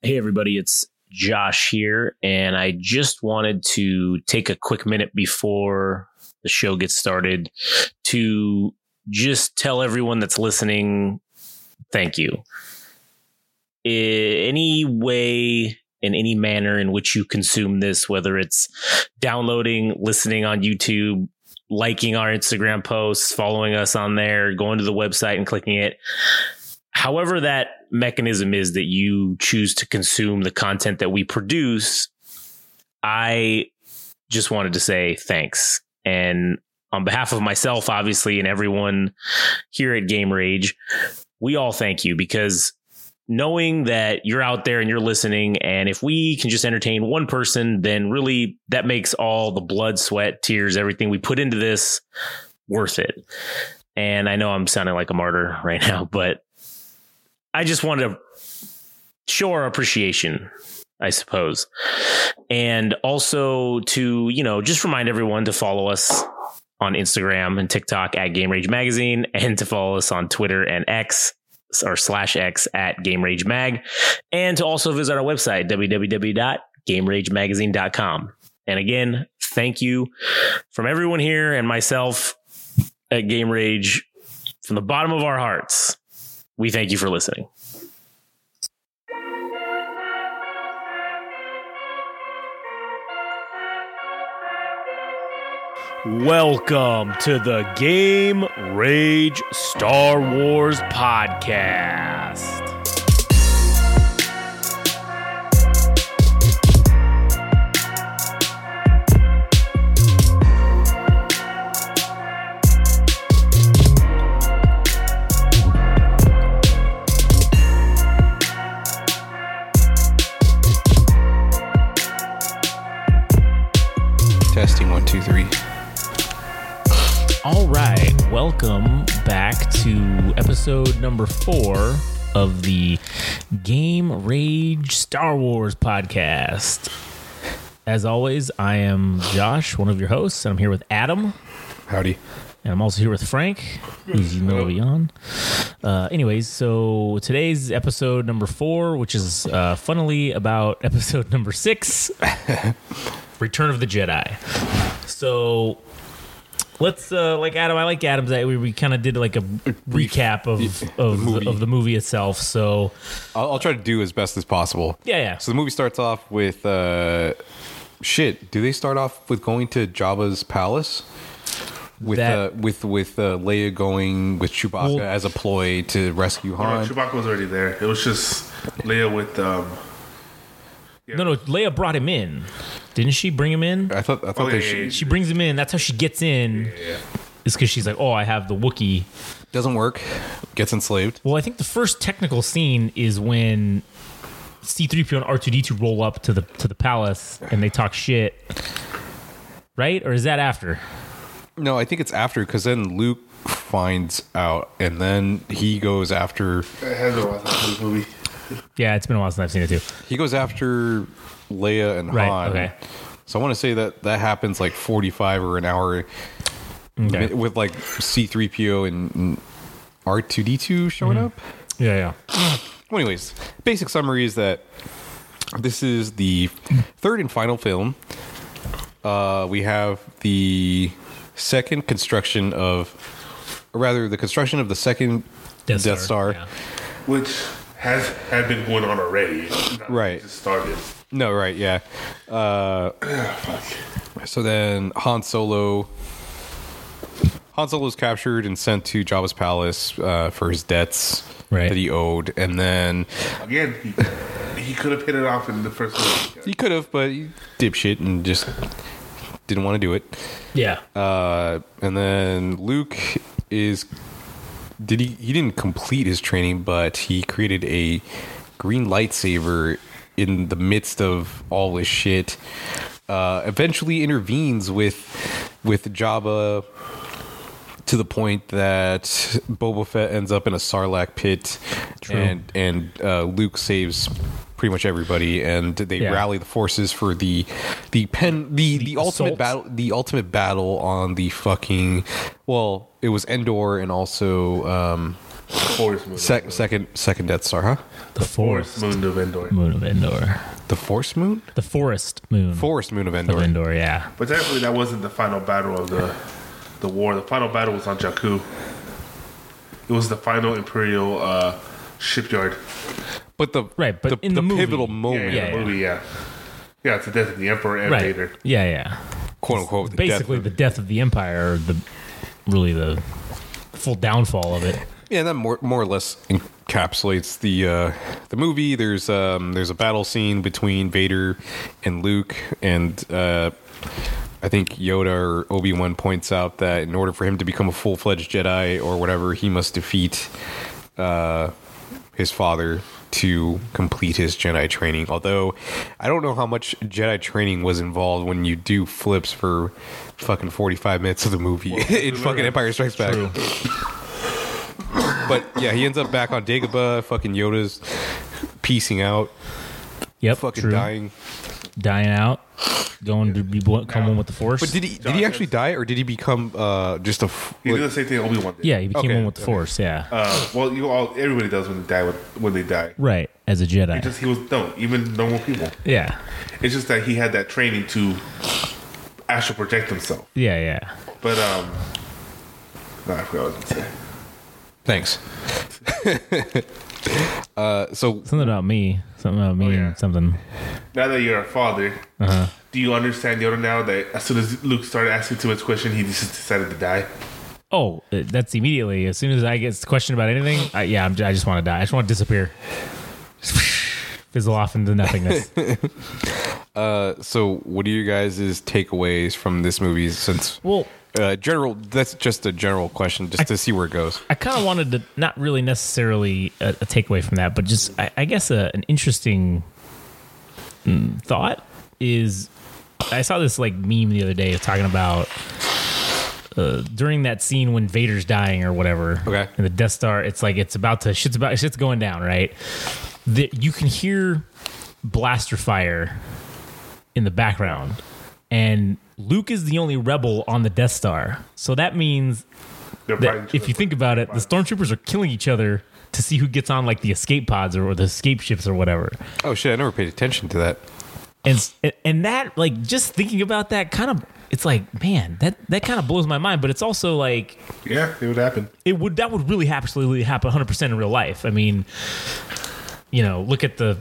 Hey, everybody, it's Josh here, and I just wanted to take a quick minute before the show gets started to just tell everyone that's listening thank you. Any way, in any manner in which you consume this, whether it's downloading, listening on YouTube, liking our Instagram posts, following us on there, going to the website and clicking it, however that mechanism is that you choose to consume the content that we produce, I just wanted to say thanks. And on behalf of myself, obviously, and everyone here at Game Rage, we all thank you because knowing that you're out there and you're listening, and if we can just entertain one person, then really that makes all the blood, sweat, tears, everything we put into this worth it. And I know I'm sounding like a martyr right now, but I just wanted to show our appreciation, I suppose. And also to, you know, just remind everyone to follow us on Instagram and TikTok at Game Rage Magazine and to follow us on Twitter and X or slash X at Game Rage Mag and to also visit our website, www.gameragemagazine.com. And again, thank you from everyone here and myself at Game Rage from the bottom of our hearts. We thank you for listening. Welcome to the Game Rage Star Wars podcast. Number four of the Game Rage Star Wars podcast. As always, I am Josh, one of your hosts, and I'm here with Adam, Howdy. and I'm also here with Frank, who's in the middle of a yawn. Uh, anyways, so today's episode number four, which is uh, funnily about episode number six, Return of the Jedi. So let's uh, like Adam. I like Adam's. We, we kind of did like a recap of of the, movie. of the movie itself. So I'll, I'll try to do as best as possible. yeah, yeah. So the movie starts off with uh, shit. Do they start off with going to Jabba's palace? With That- uh, with with uh, Leia going with Chewbacca Well- as a ploy to rescue No, Han. Chewbacca was already there. It was just Leia with um. No, no. Leia brought him in, didn't she? Bring him in. I thought I thought Oh, they yeah, should, yeah, yeah. She brings him in. That's how she gets in. Yeah. Is because she's like, oh, I have the Wookiee. doesn't work. Gets enslaved. Well, I think the first technical scene is when C-3PO and R2D2 roll up to the to the palace and they talk shit. Right? Or is that after? No, I think it's after because then Luke finds out, and then he goes after I had to watch this movie. Yeah, it's been a while since I've seen it too. he goes after Leia and Right, Han. okay. So I want to say that that happens like forty five or an hour Okay. with like C3PO and R2D2 showing Mm-hmm. up. Yeah, yeah. Well, anyways, basic summary is that this is the third and final film. Uh, we have the second construction of, or rather, the construction of the second Death, Star. yeah. which has had been going on already. Not Right. Just started. No, right, yeah. Uh, so then Han Solo. Han Solo is captured and sent to Jabba's palace uh, for his debts Right. that he owed, and then Again, he, he could have hit it off in the first movie. he could have, but he dipshit and just didn't want to do it. Yeah. Uh, and then Luke is did he he didn't complete his training, but he created a green lightsaber in the midst of all this shit. Uh, eventually intervenes with with Jabba to the point that Boba Fett ends up in a Sarlacc pit, and and uh, Luke saves pretty much everybody, and they Yeah. rally the forces for the the pen the the, ultimate assault? battle the ultimate battle on the fucking well it was Endor and also um Forest Moon. Sec- of second second Death Star, huh? The Forest forest Moon of Endor. moon of Endor. The Force Moon, The forest moon Forest Moon of of Endor. Endor. Yeah. But technically, that wasn't the final battle of the the war. The final battle was on Jakku. It was the final Imperial uh, shipyard. But the Right, but the, in the movie- pivotal Yeah, moment, yeah, Yeah, the movie, yeah. Yeah, it's the death of the Emperor and Right. Vader. Yeah, yeah. quote unquote, the Basically, death the death of the empire, or the really the full downfall of it. Yeah, that more more or less encapsulates the uh, the movie. There's um, there's a battle scene between Vader and Luke, and uh, I think Yoda or Obi Wan points out that in order for him to become a full fledged Jedi or whatever, he must defeat uh, his father to complete his Jedi training. Although I don't know how much Jedi training was involved when you do flips for fucking forty five minutes of the movie in fucking Empire Strikes Back. But yeah, he ends up back on Dagobah. Fucking Yoda's piecing out, Yep, fucking true. dying. dying out, going to be bl- come one with the force. But did he did he actually die or did he become uh, just a f- He like- did the same thing Obi Wan did. yeah, he became Okay, one with the okay. force. Yeah, Uh, well, you all everybody does when they die. With, when they die, right. As a Jedi. he just he was no even normal people. yeah, It's just that he had that training to astral project himself. yeah, yeah. But um, no, I forgot what I was gonna say. Thanks. uh, so Something about me. Something about me Oh, yeah. and something. Now that you're a father, Uh-huh. do you understand Yoda now that as soon as Luke started asking too much question, he just decided to die? Oh, uh, that's immediately. As soon as I get questioned about anything, I, yeah, I'm, I just want to die. I just want to disappear. Fizzle off into nothingness. uh, so what are you guys' takeaways from this movie? Since well, uh, general, that's just a general question, just to see where it goes. I kind of wanted to not really necessarily a, a takeaway from that, but just I, I guess a, an interesting mm, thought is I saw this like meme the other day talking about uh, during that scene when Vader's dying or whatever. Okay. And the Death Star, it's like it's about to shit's about shit's going down, right? The, you can hear blaster fire in the background, and Luke is the only rebel on the Death Star. So that means that if you think about it, the stormtroopers are killing each other to see who gets on like the escape pods or, or the escape ships or whatever. Oh shit, I never paid attention to that. And and that like just thinking about that kind of it's like man that that kind of blows my mind. But it's also like yeah, it would happen. it would that would really absolutely happen 100 percent in real life. I mean, you know, look at the.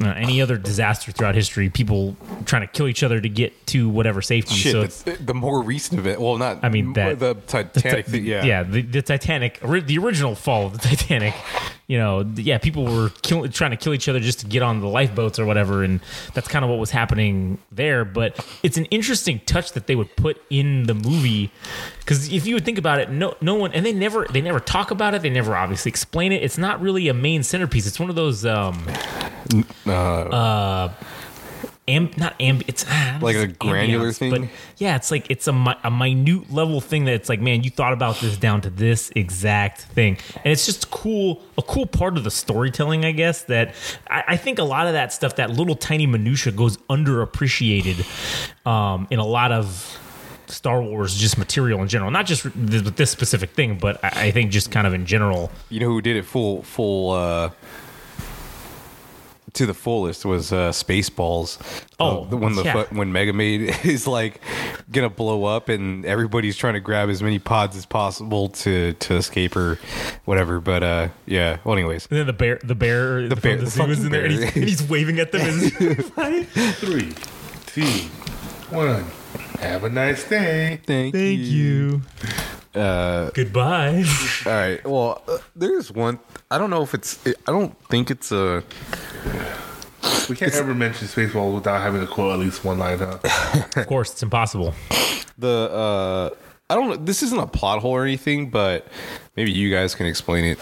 Uh, any other disaster throughout history, people trying to kill each other to get to whatever safety. Shit, so the, it's, the more recent event. Well, not. I mean, that- the Titanic. thing, yeah, yeah, the, the Titanic, the original fall of the Titanic. You know, yeah, people were kill, trying to kill each other just to get on the lifeboats or whatever, and that's kind of what was happening there. But it's an interesting touch that they would put in the movie because if you would think about it, no, no one, and they never, they never talk about it. They never obviously explain it. It's not really a main centerpiece. It's one of those, um, uh, Not amb, it's ah, Like a granular thing? but yeah, it's like it's a, mi- a minute level thing that it's like, man, you thought about this down to this exact thing, and it's just cool, a cool part of the storytelling, I guess. That I, I think a lot of that stuff, that little tiny minutia, goes underappreciated um, in a lot of Star Wars just material in general, not just th- with this specific thing, but I, I think just kind of in general. You know who did it full full uh to the fullest was uh Spaceballs. Oh, Uh, the when the yeah. fu- when Mega Maid is like gonna blow up and everybody's trying to grab as many pods as possible to to escape or whatever. But uh yeah. Well, anyways, And then the bear, the bear, the, bear- the, the zoo was fucking in there, and he's, and he's waving at them. as he's. Three, two, one. Have a nice day. thank, Thank you. Uh, Goodbye. all right. Well, uh, there's one. I don't know if it's. I don't think it's a. We can't ever mention Spaceballs without having to quote at least one line, huh? of course, it's impossible. the uh I don't know this isn't a plot hole or anything, but maybe you guys can explain it.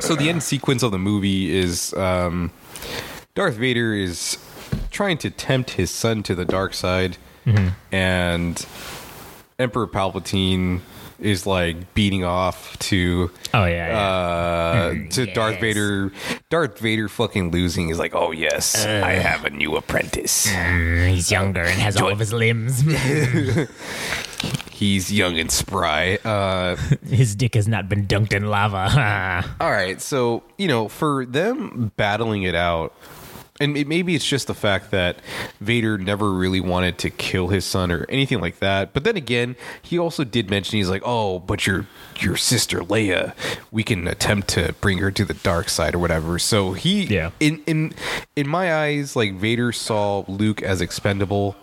So the end sequence of the movie is um Darth Vader is trying to tempt his son to the dark side and Emperor Palpatine is like beating off to Oh yeah, yeah. uh to Darth Vader Darth Vader fucking losing is like, "Oh yes, I have a new apprentice." he's younger and has all of his limbs. he's young and spry. Uh, His dick has not been dunked in lava. all right, so you know, for them battling it out, and maybe it's just the fact that Vader never really wanted to kill his son or anything like that. But then again, he also did mention he's like, "Oh, but your your sister Leia, we can attempt to bring her to the dark side or whatever." So he, Yeah. in in in my eyes, like Vader saw Luke as expendable.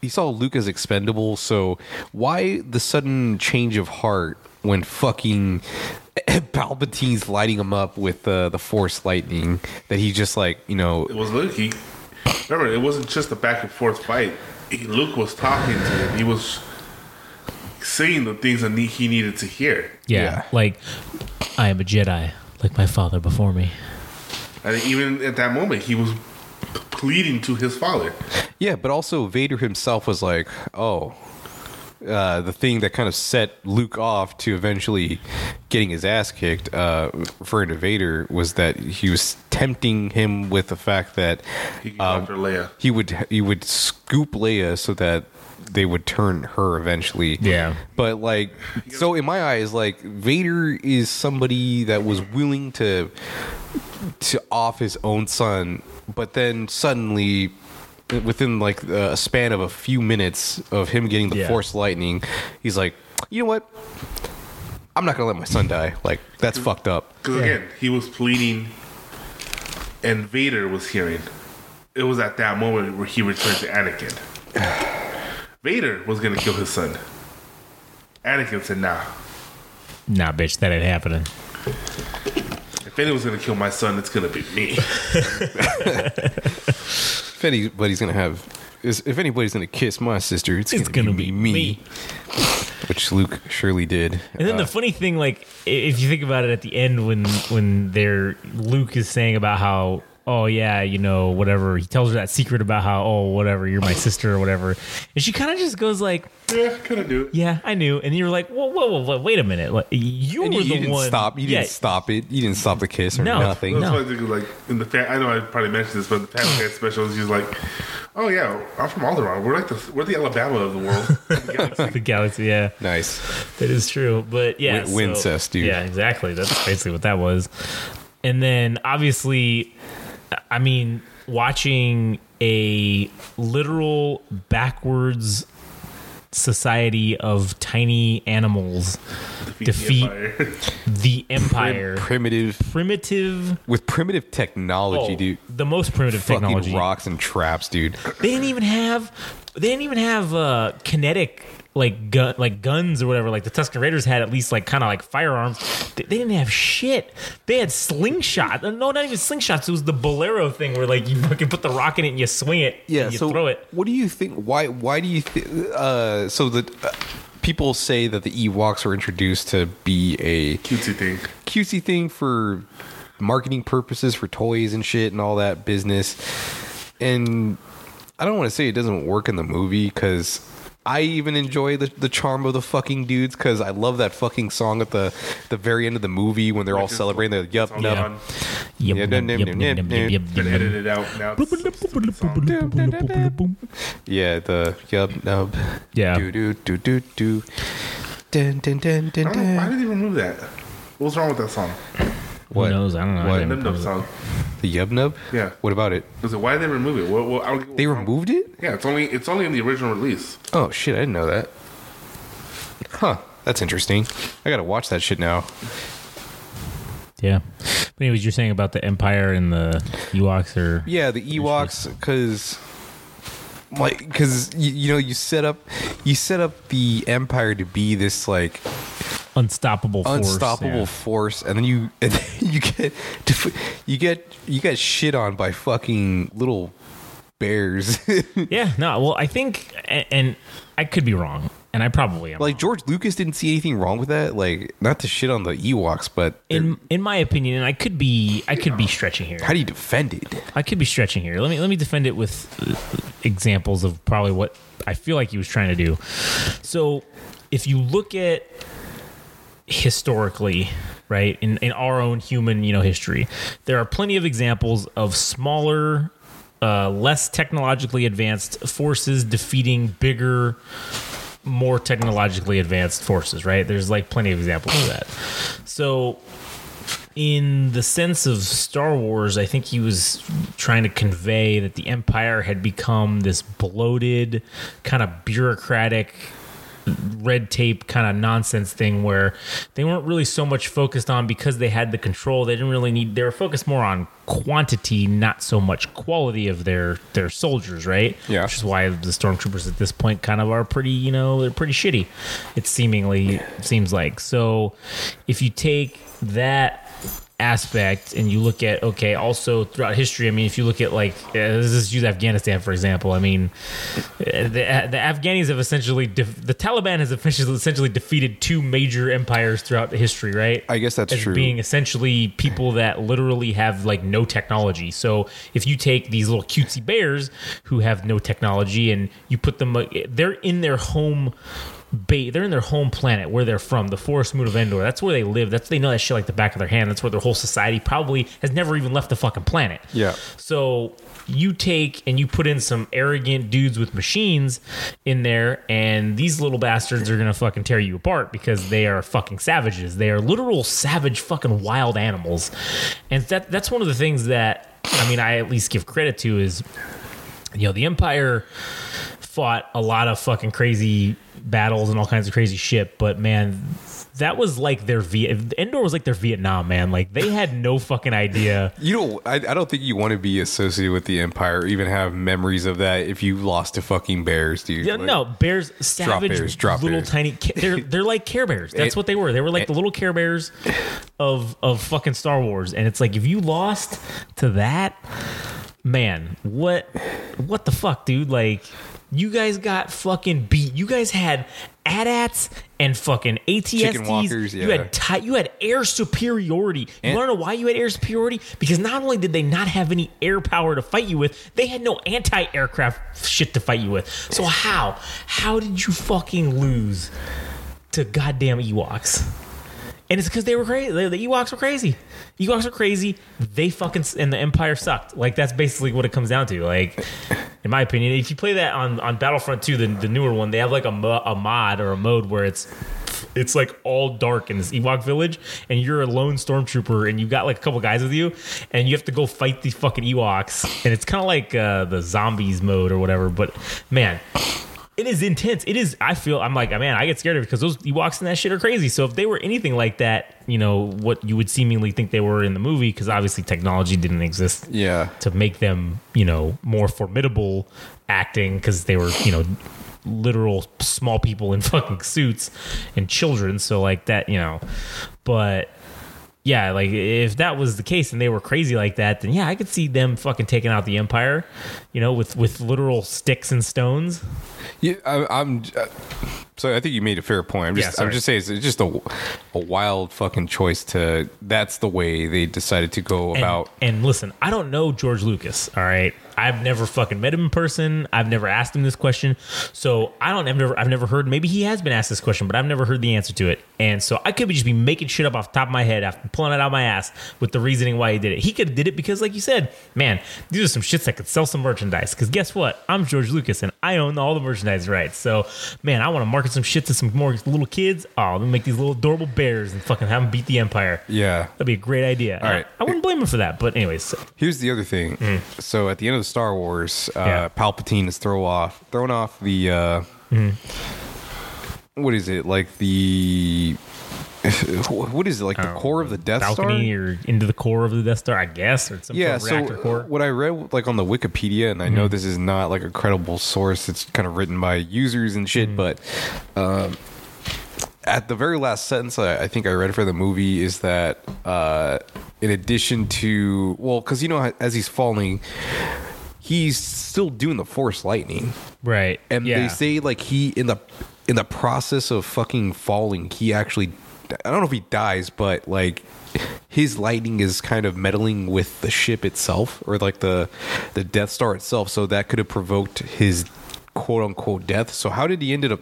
He saw Luke as expendable, so why the sudden change of heart when fucking Palpatine's lighting him up with uh, the Force lightning? That he just like you know It was Luke. He remember it wasn't just a back and forth fight. He, Luke was talking to him. He was saying the things that he needed to hear. yeah, Yeah. like I am a Jedi, like my father before me. And even at that moment, he was pleading to his father. Yeah, but also Vader himself was like, oh, uh, the thing that kind of set Luke off to eventually getting his ass kicked, uh, referring to Vader, was that he was tempting him with the fact that He could go um, Leia. he would he would scoop Leia so that they would turn her eventually. Yeah. But like so in my eyes like Vader is somebody that was willing to to off his own son but then suddenly within like a span of a few minutes of him getting the Yeah. force lightning he's like you know what I'm not going to let my son die like that's fucked up Because again, he was pleading, and Vader was hearing. It was at that moment where he returned to Anakin. Vader was going to kill his son. Anakin said, "Nah. Nah, bitch, that ain't happening. If anyone was going to kill my son, it's going to be me." if anybody's going to have if anybody's going to kiss my sister it's, It's going to gonna be be me. me. which Luke surely did And then the uh, funny thing, like, if you think about it, at the end when when they're Luke is saying about how, oh yeah, you know, whatever, he tells her that secret about how, oh whatever, you're my sister or whatever, and she kind of just goes like, yeah, kind of do. yeah, I knew, and you're like, whoa, whoa, whoa, whoa wait a minute, like, you And were you, you the didn't one, stop. You yeah, didn't stop it. You didn't stop the kiss or No. nothing. That's No. why I think like in the fa- I know I probably mentioned this, but the Family Guy specials, he's like, "Oh yeah, I'm from Alderaan. We're like the we're the Alabama of the world." The galaxy. the galaxy, yeah. Nice. That is true. But yeah, Win- Wincest, dude. Yeah, exactly. That's basically what that was. And then obviously, I mean, watching a literal backwards society of tiny animals Defeat defeat the Empire. the empire. Primitive primitive. with primitive technology, oh, dude. the most primitive Fucking technology. rocks and traps, dude. They didn't even have. They didn't even have uh, kinetic like gun like guns or whatever. Like the Tusken Raiders had at least like kind of like firearms. They, they didn't have shit. They had slingshot. No, not even slingshots. It was the bolero thing where like you fucking put the rock in it and you swing it. Yeah. and you so, throw it. what do you think? Why? Why do you think? Uh, so that uh, people say that the Ewoks were introduced to be a Cutesy thing. cutesy thing for marketing purposes for toys and shit and all that business. And I don't want to say it doesn't work in the movie because I even enjoy the, the charm of the fucking dudes because I love that fucking song at the the very end of the movie when they're all Just- celebrating. The yup, it's all yup. done. Yep, Yeah, yep, nim, yep, nim, yep, nim, yep, nim. yep, Been yep, yep. edited out now. It's a stupid song. Yeah, the yub nub. Yeah. Do do do do do. Dun, dun, dun, dun, I don't know, why dun. did they remove that? What's wrong with that song? What? Who knows? I don't know. I What? didn't Num Num put it- song. The yub nub? Yeah. What about it? I said, why did they remove it? Well, what, I don't They what's wrong. removed it? Yeah, it's only it's only in the original release. Oh shit, I didn't know that. Huh, that's interesting. I gotta watch that shit now. Yeah. But anyways, you're saying about the Empire and the Ewoks or Yeah, the Ewoks, because like, because you, you know, you set up, you set up the Empire to be this like unstoppable force. unstoppable yeah. force, and then you, and then you get, you get, you get shit on by fucking little bears. Yeah, no. Well, I think, and, and I could be wrong, and I probably am. like George Lucas didn't see anything wrong with that. Like, not to shit on the Ewoks, but in in my opinion, and I could be, I could be stretching here. how do you defend it? I could be stretching here. Let me let me defend it with uh, examples of probably what I feel like he was trying to do. So, if you look at historically, right in in our own human you know history, there are plenty of examples of smaller. Uh, less technologically advanced forces defeating bigger more technologically advanced forces, right? There's like plenty of examples of that. So, in the sense of Star Wars, I think he was trying to convey that the Empire had become this bloated, kind of bureaucratic, red tape kind of nonsense thing where they weren't really so much focused on because they had the control they didn't really need they were focused more on quantity not so much quality of their their soldiers right Yeah. which is why the stormtroopers at this point kind of are pretty you know they're pretty shitty it seemingly seems like so if you take that aspect and you look at okay also throughout history i mean if you look at like uh, let's just use afghanistan for example i mean uh, the, the afghanis have essentially def- the taliban has essentially essentially defeated two major empires throughout the history right I guess that's as true. being essentially people that literally have like no technology. So if you take these little cutesy bears who have no technology and you put them, uh, they're in their home. They're in their home planet where they're from, the forest moon of Endor. That's where they live. That's they know that shit like the back of their hand. That's where their whole society probably has never even left the fucking planet. Yeah. So you take and you put in some arrogant dudes with machines in there, and these little bastards are gonna fucking tear you apart because they are fucking savages. They are literal savage fucking wild animals, and that that's one of the things that I mean I at least give credit to is you know the Empire fought a lot of fucking crazy battles and all kinds of crazy shit, but man. That was like their Viet. Endor was like their Vietnam, man. Like they had no fucking idea. You don't. I, I don't think you want to be associated with the Empire, or even have memories of that if you lost to fucking bears, dude. Yeah, Like, no, bears, savage, bears, drop little bears. tiny. They're they're like Care Bears. That's And- what they were. They were like the little Care Bears of of fucking Star Wars. And it's like if you lost to that, man, what what the fuck, dude? Like you guys got fucking beat. You guys had AT-ATs and fucking ATSTs. walkers, You had ti- you had air superiority. You want to know why you had air superiority? Because not only did they not have any air power to fight you with, they had no anti-aircraft shit to fight you with. So how? How did you fucking lose to goddamn Ewoks? And it's because they were crazy. The Ewoks were crazy. Ewoks were crazy. They fucking and the Empire sucked. Like that's basically what it comes down to. Like, in my opinion, if you play that on on Battlefront 2, the, the newer one, they have like a, mo- a mod or a mode where it's it's like all dark in this Ewok village, and you're a lone stormtrooper, and you got like a couple guys with you, and you have to go fight these fucking Ewoks, and it's kind of like uh, the zombies mode or whatever. But man, it is intense. It is. I feel. I'm like, man, I get scared of it because those Ewoks and that shit are crazy. So if they were anything like that, you know, what you would seemingly think they were in the movie, because obviously technology didn't exist Yeah. to make them, you know, more formidable acting because they were, you know, literal small people in fucking suits and children. So like that, you know, but yeah, like if that was the case and they were crazy like that, then yeah, I could see them fucking taking out the empire, you know, with with literal sticks and stones. Yeah, I, I'm. Uh, so I think you made a fair point. I'm just. sorry. I'm just saying it's just a, a wild fucking choice to. That's the way they decided to go And, about. and listen, I don't know George Lucas. All right, I've never fucking met him in person. I've never asked him this question, so I don't. I've never. I've never heard. Maybe he has been asked this question, but I've never heard the answer to it. And so I could be just be making shit up off the top of my head after pulling it out of my ass with the reasoning why he did it. He could have did it because, like you said, man, these are some shits that could sell some merchandise. Because guess what? I'm George Lucas and I own all the merchandise rights. So man, I want to market some shit to some more little kids. Oh, let me make these little adorable bears and fucking have them beat the empire. Yeah. That'd be a great idea. All right. I wouldn't blame him for that. But anyways, Here's the other thing. Mm. So at the end of the Star Wars, uh. Yeah. Palpatine is throw off, thrown off the. Uh, Mm. what is it like the? What is it like the core of the Death balcony Star? or into the core of the Death Star, I guess, or some yeah sort of so core. what i read like on the wikipedia and i Mm-hmm. know this is not like a credible source it's kind of written by users and shit Mm-hmm. but um at the very last sentence I, I think i read for the movie is that uh in addition to well because you know as he's falling he's still doing the force lightning Right. and yeah. they say like he in the in the process of fucking falling he actually i don't know if he dies but like his lightning is kind of meddling with the ship itself or like the the death star itself so that could have provoked his quote unquote death so how did he ended up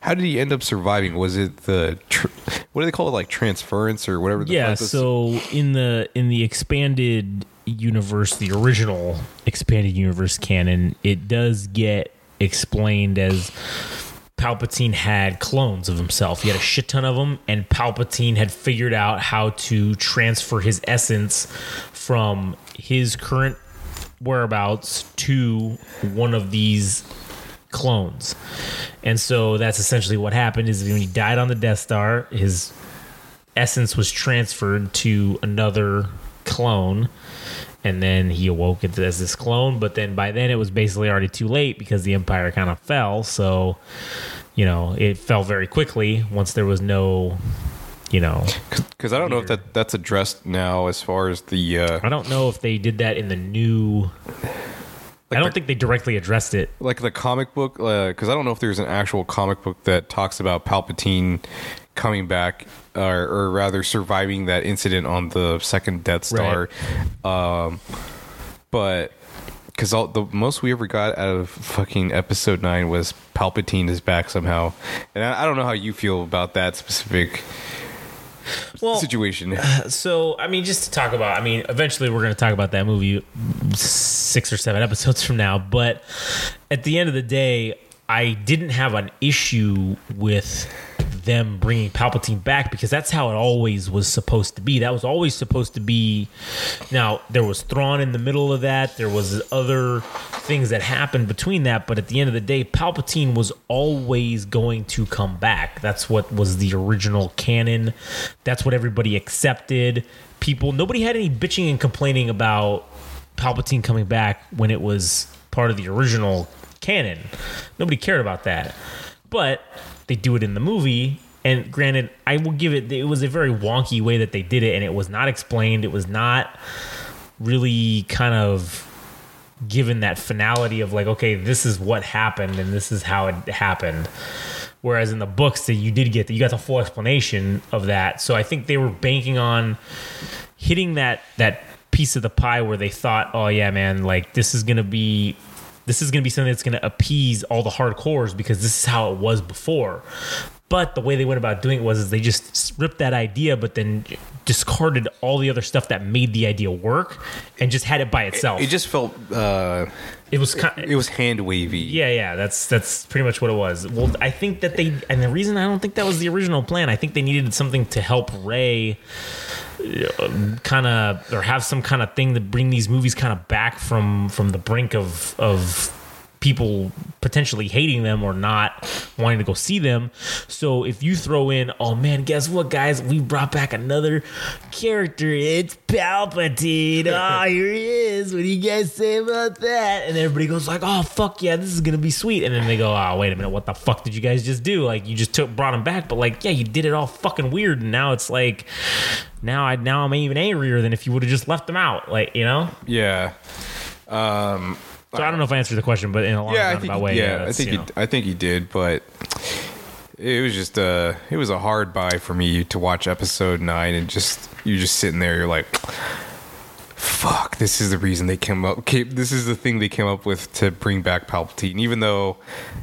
how did he end up surviving was it the tr- what do they call it like transference or whatever the yeah. So in the in the expanded universe, the original expanded universe canon, it does get explained as Palpatine had clones of himself. He had a shit ton of them, and Palpatine had figured out how to transfer his essence from his current whereabouts to one of these clones. And so that's essentially what happened is when he died on the Death Star, his essence was transferred to another clone and then he awoke as this clone but then by then it was basically already too late because the empire kind of fell so you know it fell very quickly once there was no you know Because I don't know if that that's addressed now as far as the. Uh, i don't know if they did that in the new i don't the- think they directly addressed it like the comic book because I don't know if there's an actual comic book that talks about Palpatine coming back or, or rather surviving that incident on the second Death Star. Um, but because all the most we ever got out of fucking Episode Nine was Palpatine is back somehow, and I, I don't know how you feel about that specific well situation. so i mean just to talk about i mean eventually we're going to talk about that movie six or seven episodes from now but at the end of the day i didn't have an issue with them bringing palpatine back because that's how it always was supposed to be. That was always supposed to be now there was Thrawn in the middle of that. There was other things that happened between that. But at the end of the day palpatine was always going to come back. That's what was the original canon. That's what everybody accepted. People nobody had any bitching and complaining about palpatine coming back when it was part of the original canon. Nobody cared about that. But they do it in the movie and granted i will give it it was a very wonky way that they did it and it was not explained it was not really kind of given that finality of like okay this is what happened and this is how it happened. Whereas in the books that you did get you got the full explanation of that. So i think they were banking on hitting that that piece of the pie where they thought oh yeah man like this is gonna be this is gonna be something that's gonna appease all the hardcores because this is how it was before but the way they went about doing it was is they just ripped that idea but then discarded all the other stuff that made the idea work and just had it by itself It just felt uh, it was kind of, it was hand wavy. yeah, yeah, that's that's pretty much what it was. Well, I think that they and the reason I don't think that was the original plan. I think they needed something to help Rey kind of or have some kind of thing to bring these movies kind of back from from the brink of of people potentially hating them or not wanting to go see them. So if you throw in, oh man, guess what, guys? We brought back another character. It's Palpatine. Oh, here he is. What do you guys say about that? And everybody goes like, oh fuck yeah, this is gonna be sweet. And then they go, oh wait a minute, what the fuck did you guys just do? Like you just took brought him back, but like yeah, you did it all fucking weird, and now it's like. Now I now I'm even angrier than if you would have just left them out, like you know. Yeah. Um, So I don't know if I answered the question, but in a long yeah, I think way, yeah, I think you he. I think he did, but it was just uh it was a hard buy for me to watch episode nine and just you're just sitting there, you're like, fuck, this is the reason they came up. This is the thing they came up with to bring back Palpatine, even though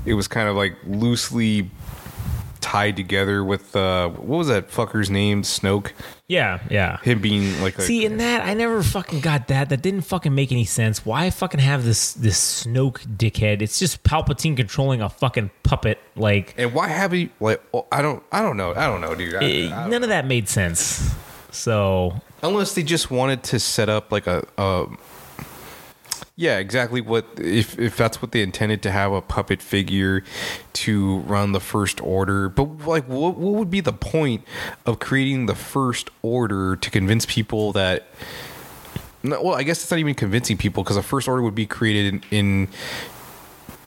it was kind of like loosely tied together with uh what was that fucker's name, Snoke, yeah, yeah. him being like a, See, in that I never fucking got that. That didn't fucking make any sense. Why fucking have this this Snoke dickhead? It's just Palpatine controlling a fucking puppet. Like and why have he like I don't I don't know I don't know dude I- eh, I don't none of that made sense. So Unless they just wanted to set up like a, a yeah, exactly what if if that's what they intended to have a puppet figure to run the first order. But like what what would be the point of creating the first order to convince people that well, I guess it's not even convincing people because the first order would be created in, in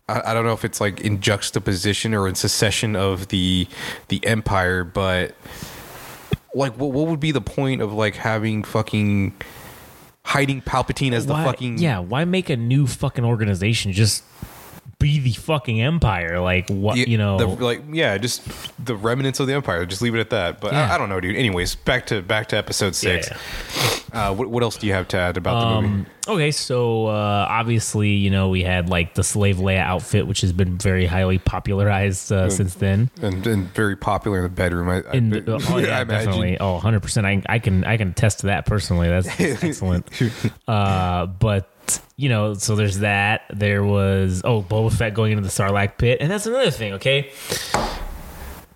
I, I don't know if it's like in juxtaposition or in secession of the the empire, but like what what would be the point of like having fucking hiding Palpatine as the why, fucking yeah, why make a new fucking organization? Just be the fucking empire. Like what you know? the, like yeah just the remnants of the empire just leave it at that but Yeah. I, I don't know dude anyways back to back to episode six Yeah. uh what, what else do you have to add about the movie Um, okay, so uh, obviously, you know, we had like the slave Leia outfit, which has been very highly popularized uh, since then. and, and very popular in the bedroom i, the, oh yeah, I definitely. Oh, 100 percent. I I can I can attest to that personally. That's excellent. Uh, but you know, so there's that. There was oh Boba Fett going into the Sarlacc pit, and that's another thing. Okay,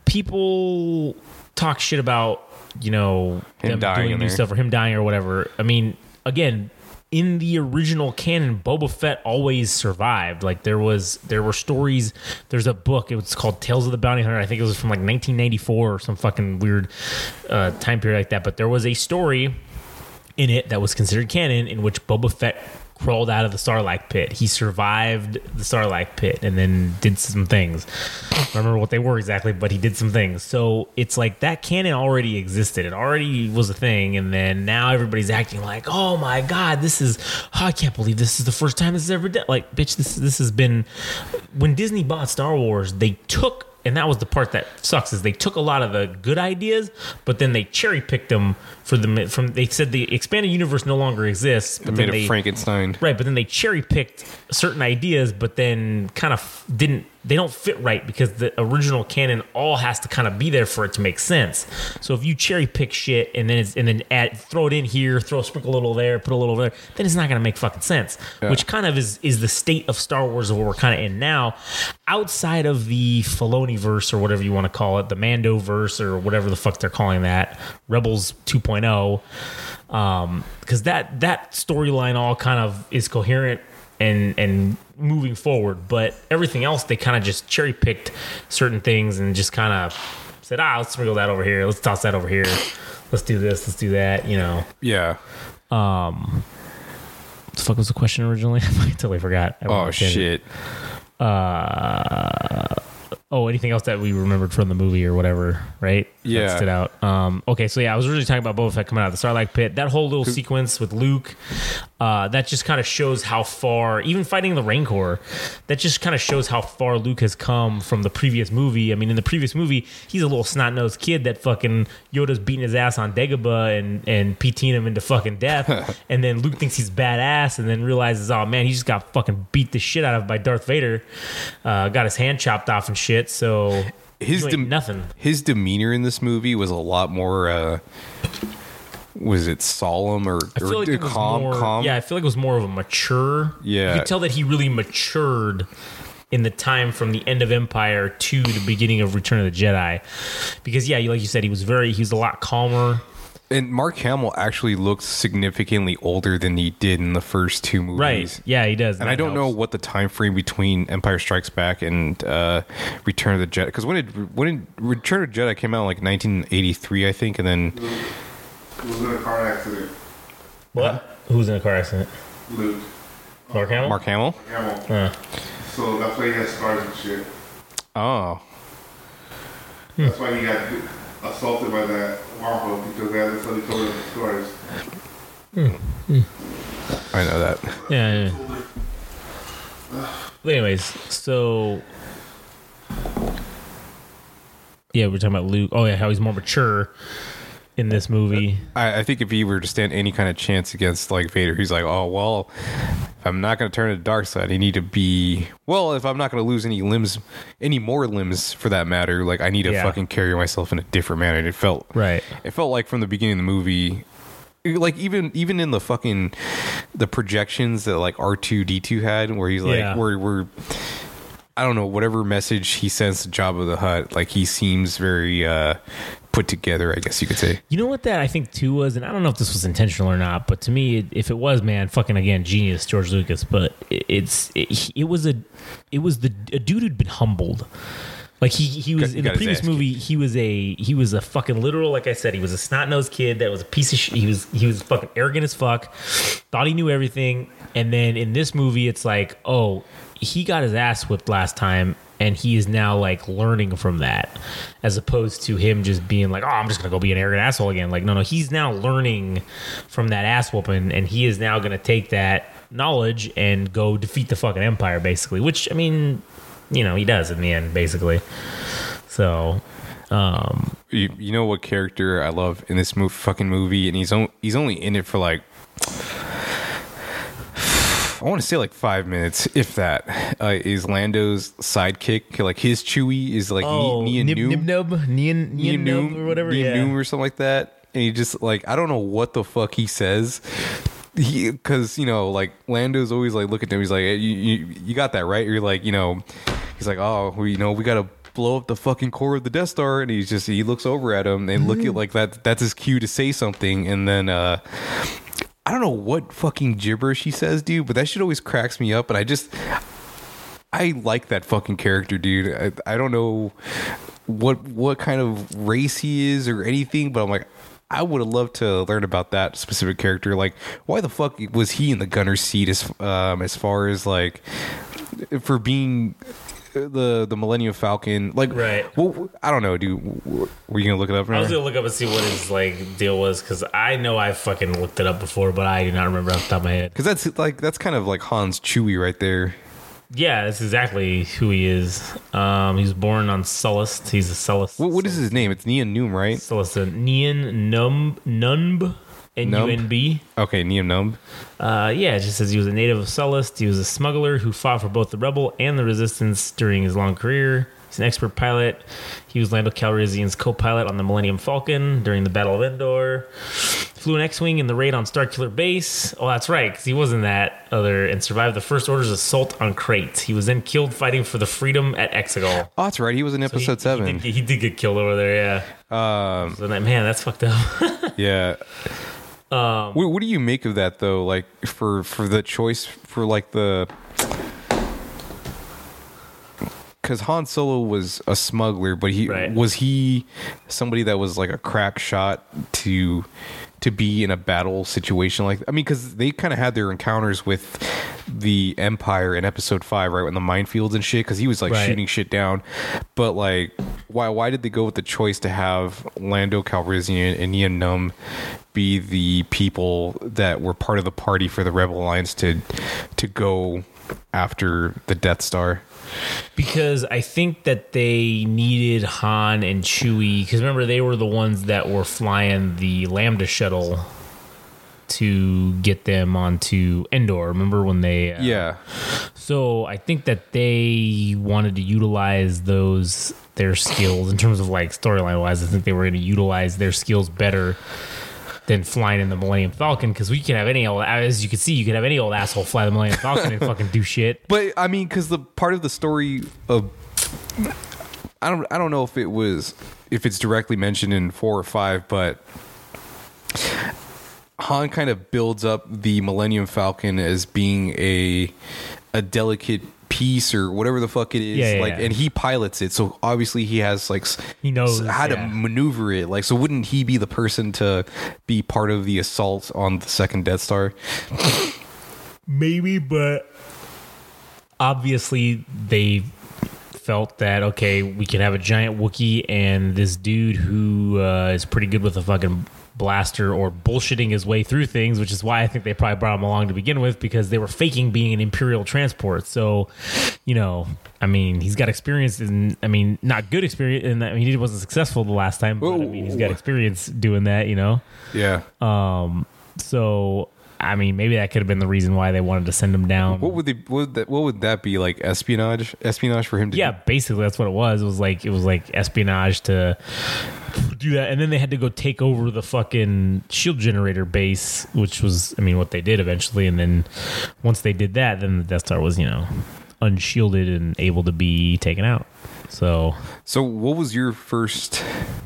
people talk shit about you know Him them dying doing new there. stuff or him dying or whatever. I mean, again. In the original canon, Boba Fett always survived. Like there was, there were stories. There's a book. It was called Tales of the Bounty Hunter. I think it was from like 1994 or some fucking weird uh, time period like that. But there was a story in it that was considered canon in which Boba Fett crawled out of the Sarlacc pit. He survived the Sarlacc pit and then did some things. I don't remember what they were exactly, but he did some things. So it's like that canon already existed. It already was a thing. And then now everybody's acting like, oh my God, this is, oh, I can't believe this is the first time this has ever done. Like, bitch, this, this has been, when Disney bought Star Wars, they took and that was the part that sucks is they took a lot of the good ideas, but then they cherry picked them for the from. They said the expanded universe no longer exists, but Made then a they Frankenstein. right, but then they cherry picked certain ideas, but then kind of didn't. They don't fit right because the original canon all has to kind of be there for it to make sense. So if you cherry pick shit and then it's, and then add throw it in here, throw a sprinkle a little there, put a little there, then it's not going to make fucking sense. Which kind of is is the state of Star Wars of what we're kind of in now, outside of the Filoni verse or whatever you want to call it, the Mando verse or whatever the fuck they're calling that, Rebels 2.0 um because that that storyline all kind of is coherent and and moving forward but everything else they kind of just cherry picked certain things and just kind of said ah let's sprinkle that over here. Let's toss that over here. Let's do this. Let's do that you know? Yeah. Um what the fuck was the question originally? I totally forgot. I Oh on a tangent. shit. oh anything else that we remembered from the movie or whatever right Yeah. that stood out. Um okay so yeah i was originally talking about Boba Fett coming out of the Sarlacc pit. That whole little sequence with luke uh that just kind of shows how far even fighting the rancor that just kind of shows how far luke has come from the previous movie. I mean in the previous movie he's a little snot-nosed kid that fucking yoda's beating his ass on dagobah and and pt'ing him into fucking death. And then luke thinks he's badass and then realizes oh man he just got fucking beat the shit out of by darth vader uh got his hand chopped off and shit. So His dem- nothing His demeanor in this movie was a lot more. uh Was it solemn or, I feel or like it was calm? more, calm. Yeah, I feel like it was more of a mature. Yeah. you could tell that he really matured in the time from the end of Empire to the beginning of Return of the Jedi, because yeah, like you said, he was very he was a lot calmer. And Mark Hamill actually looked significantly older than he did in the first two movies. Right? Yeah, he does. And I don't know what the time frame between Empire Strikes Back and uh, Return of the Jedi. Because when did when did Return of the Jedi came out? Like 1983, I think, and then was in a car accident. what. Who's in a car accident? Luke Mark Hamill. Mark Hamill. Hamill. Uh, So that's why he has scars and shit. Oh, That's why he got assaulted by that Wampa because they had somebody told him the scars. Hmm, hmm. I know that. yeah. yeah. But anyways, so yeah, we're talking about Luke. Oh yeah, how he's more mature in this movie. I, I think if he were to stand any kind of chance against like Vader, he's like, oh well, if I'm not going to turn to the dark side, I need to be well. If I'm not going to lose any limbs, any more limbs for that matter, like I need to Yeah. fucking carry myself in a different manner. And it felt Right. It felt like from the beginning of the movie. Like even even in the fucking the projections that like R two D two had, where he's like, Yeah. where we're I don't know whatever message he sends to Jabba the Hutt, like he seems very uh put together. I guess you could say. You know what that I think too was, and I don't know if this was intentional or not, but to me, it, if it was, man, fucking again, genius, George Lucas. But it, it's it, it was a it was the a dude who'd been humbled. Like he he was Got- in the previous movie, he was a he was a fucking literal, like I said, he was a snot nosed kid that was a piece of shit. He was he was fucking arrogant as fuck, thought he knew everything, and then in this movie, it's like, oh, he got his ass whipped last time, and he is now like learning from that, as opposed to him just being like, oh, I'm just gonna go be an arrogant asshole again. Like, no, no, he's now learning from that ass whooping, and he is now gonna take that knowledge and go defeat the fucking empire, basically. Which I mean, you know, he does in the end, basically. So, um, You, you know what character I love in this move, fucking movie, and he's on, he's only in it for like I want to say like five minutes, if that. Uh, is Lando's sidekick like his Chewie is like oh, Ni- Nib, Nib Noom, Nub, Nian, Nian Nian Noom or whatever. Nian yeah. Noom or something like that, and he just like I don't know what the fuck he says. he because you know like Lando's always like looking at him. He's like, hey, you, you you got that right? You're like, you know, he's like, oh, we you know we gotta blow up the fucking core of the Death Star, and he's just he looks over at him and look at like that. That's his cue to say something, and then. uh I don't know what fucking gibberish he says, dude, but that shit always cracks me up, and I just I like that fucking character, dude. I, I don't know what what kind of race he is or anything, but I'm like, I would have loved to learn about that specific character. Like, why the fuck was he in the gunner's seat as um, as far as like for being the the Millennium Falcon? Like, Right. Well, I don't know, dude. Were you gonna look it up? I was gonna look up and see what his like deal was because I know I fucking looked it up before, but I do not remember off the top of my head. Because that's like that's kind of like Han's Chewie right there. Yeah, that's exactly who he is. Um, he was born on Sullust. He's a Sullust. What, what is his name? It's Nien Nunb, right? Sullust? Nien Nunb Nunb N U N B. Okay, Nien Nunb. Uh, yeah, it just says he was a native of Sullust. He was a smuggler who fought for both the rebel and the resistance during his long career. He's an expert pilot. He was Lando Calrissian's co-pilot on the Millennium Falcon during the Battle of Endor. Flew an X-wing in the raid on Starkiller Base. Oh, that's right, because he was in that other and survived the First Order's assault on Crait. He was then killed fighting for the freedom at Exegol. Oh, that's right. He was in He- episode he seven. did, he did get killed over there. Yeah. Um. So man, that's fucked up. Yeah. Um, what, what do you make of that though? Like for for the choice for like the because Han Solo was a smuggler, but he Right. was he somebody that was like a crack shot to to be in a battle situation like I mean because they kind of had their encounters with the Empire in Episode Five, right, when the minefields and shit, because he was like Right. shooting shit down. But like, why why did they go with the choice to have Lando Calrissian and Nien Nunb be the people that were part of the party for the Rebel Alliance to to go after the Death Star? because I think that they needed Han and Chewie because remember they were the ones that were flying the Lambda shuttle to get them onto Endor. Remember when they? uh, Yeah, So I think that they wanted to utilize those their skills in terms of like storyline wise. I think they were going to utilize their skills better than flying in the Millennium Falcon because we can have any old as you can see you can have any old asshole fly the Millennium Falcon and fucking do shit. but I mean, because the part of the story of I don't I don't know if it was if it's directly mentioned in four or five, but Han kind of builds up the Millennium Falcon as being a a delicate piece or whatever the fuck it is Yeah, yeah, like yeah. and he pilots it. So obviously he has like He knows, how to maneuver it. Like so wouldn't he be the person to be part of the assault on the second death star? Maybe, but obviously they felt that okay, we can have a giant wookie and this dude who uh, is pretty good with a fucking blaster or bullshitting his way through things, which is why I think they probably brought him along to begin with because they were faking being an Imperial transport. So, you know, I mean, he's got experience in, I mean, not good experience, and I mean, he wasn't successful the last time, but I mean, he's got experience doing that, you know. yeah Um, so I mean, maybe that could have been the reason why they wanted to send him down. what would they what would that, what would that be like espionage espionage for him to yeah, basically that's what it was. It was like it was like espionage to do that, and then they had to go take over the fucking shield generator base, which was, I mean, what they did eventually. And then once they did that, then the Death Star was, you know, unshielded and able to be taken out. So So, what was your first?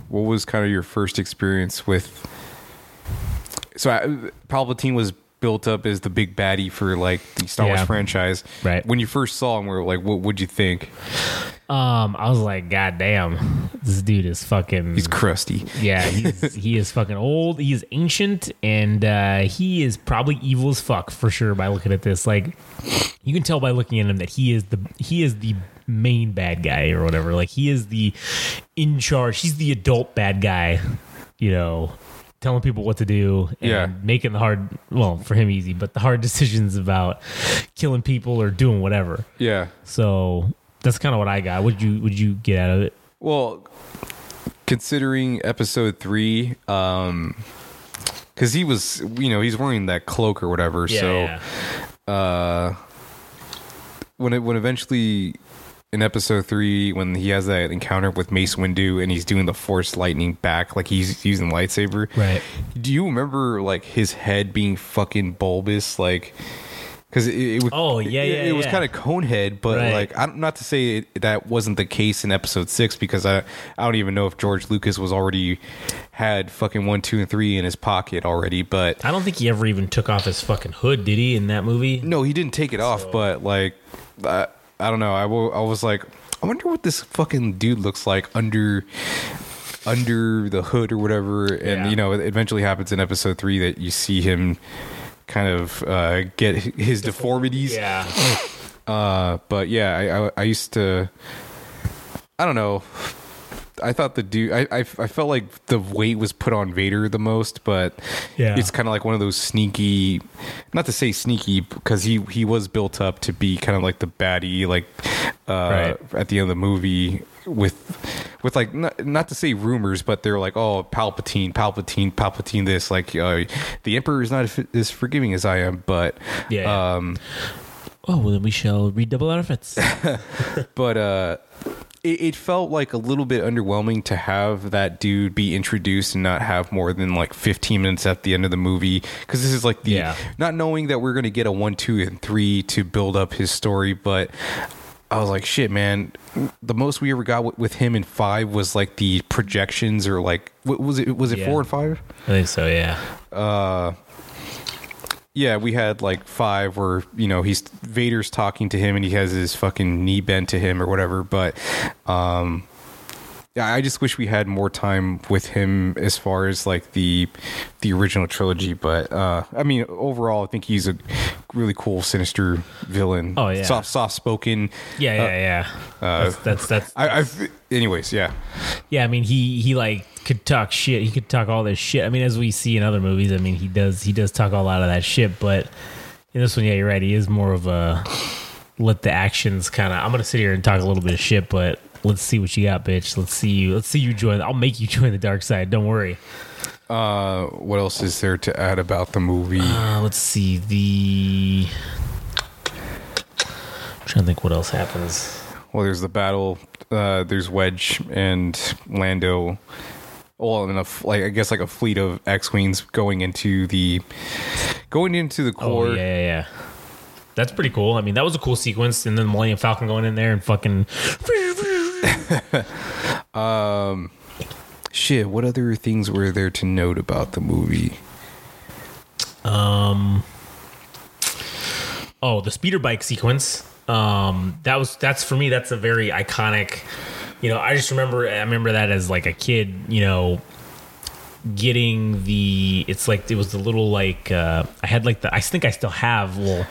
What was kind of your first experience with? So, uh, Palpatine was built up as the big baddie for like the Star Wars franchise, Right. When you first saw him, were like, what would you think? um, I was like, God damn, this dude is fucking. He's crusty. Yeah, he's, he is fucking old. He is ancient, and uh, he is probably evil as fuck for sure. By looking at this, like you can tell by looking at him that he is the he is the main bad guy or whatever. Like he is the in charge. He's the adult bad guy. You know, telling people what to do and Yeah. making the hard well for him easy, but the hard decisions about killing people or doing whatever. Yeah. So that's kind of what I got. Would you would you get out of it? Well, considering Episode three, um, because he was, you know, he's wearing that cloak or whatever. so, yeah. uh when it when eventually in episode three when he has that encounter with Mace Windu and he's doing the Force lightning back, like he's using the lightsaber. Right. Do you remember like his head being fucking bulbous, like? Because it, it, was- Oh, yeah, it, yeah, it was yeah. kind of conehead, but Right. like I'm not to say it, that wasn't the case in episode six because I I don't even know if George Lucas was already had fucking one, two, and three in his pocket already, but I don't think he ever even took off his fucking hood, did he, in that movie? no, he didn't take it off, but like, I, I don't know. I was like, I wonder what this fucking dude looks like under under the hood or whatever. And Yeah. you know, it eventually happens in episode three that you see him kind of uh, get his deformities. Yeah. Uh, but yeah, I, I I used to. I don't know. I thought the dude. I, I I felt like the weight was put on Vader the most, but Yeah. it's kind of like one of those sneaky. Not to say sneaky because he he was built up to be kind of like the baddie, like uh, Right. at the end of the movie with with like not, not to say rumors, but they're like oh Palpatine, Palpatine, Palpatine. This like uh, the Emperor is not as forgiving as I am, but Yeah. um, Oh, well, then we shall redouble our efforts. but uh it, it felt like a little bit underwhelming to have that dude be introduced and not have more than like 15 minutes at the end of the movie because this is like the Yeah. not knowing that we're going to get a 1 2 and 3 to build up his story but I was like, shit, man. The most we ever got with, with him in five was like the projections, or like, what was it? Was it Yeah. four and five? I think so, yeah. Uh, Yeah, we had like five where you know he's Vader's talking to him and he has his fucking knee bent to him or whatever. But um, yeah, I just wish we had more time with him as far as like the the original trilogy. But uh, I mean, overall, I think he's a really cool, sinister villain. Oh, yeah. soft, soft spoken. Yeah, yeah, yeah. that's, that's, that's, I, I've, anyways, yeah, yeah, I mean, he, he like could talk shit. He could talk all this shit. I mean, as we see in other movies, I mean, he does, he does talk a lot of that shit, but in this one, yeah, you're right. He is more of a let the actions kind of, I'm going to sit here and talk a little bit of shit, but let's see what you got, bitch. Let's see you, let's see you join. I'll make you join the dark side. Don't worry. Uh, what else is there to add about the movie? Uh, let's see the. I'm trying to think what else happens. Well, there's the battle. Uh, there's Wedge and Lando. Well, and a like I guess like a fleet of X-wings going into the going into the Oh core. yeah, yeah, yeah. That's pretty cool. I mean, that was a cool sequence, and then the Millennium Falcon going in there and fucking. Shit, what other things were there to note about the movie? Um. Oh, the speeder bike sequence. Um, that was that's for me. That's a very iconic. You know, I just remember. I remember that as like a kid. You know, getting the. It's like it was the little like. Uh, I had like the. I think I still have. Well,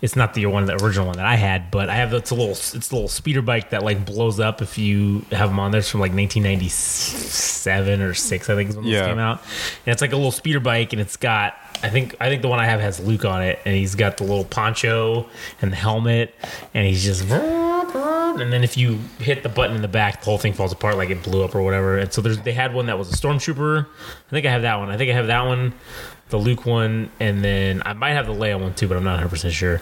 it's not the one, the original one that I had, but I have. It's a little. It's a little speeder bike that like blows up if you have them on there. It's from like 1997 or six. I think is when Yeah. this came out. And it's like a little speeder bike, and it's got. I think I think the one I have has Luke on it, and he's got the little poncho and the helmet, and he's just. And then if you hit the button in the back, the whole thing falls apart like it blew up or whatever. And so there's they had one that was a stormtrooper. I think I have that one. I think I have that one, the Luke one, and then I might have the Leia one too, but I'm not 100 percent sure.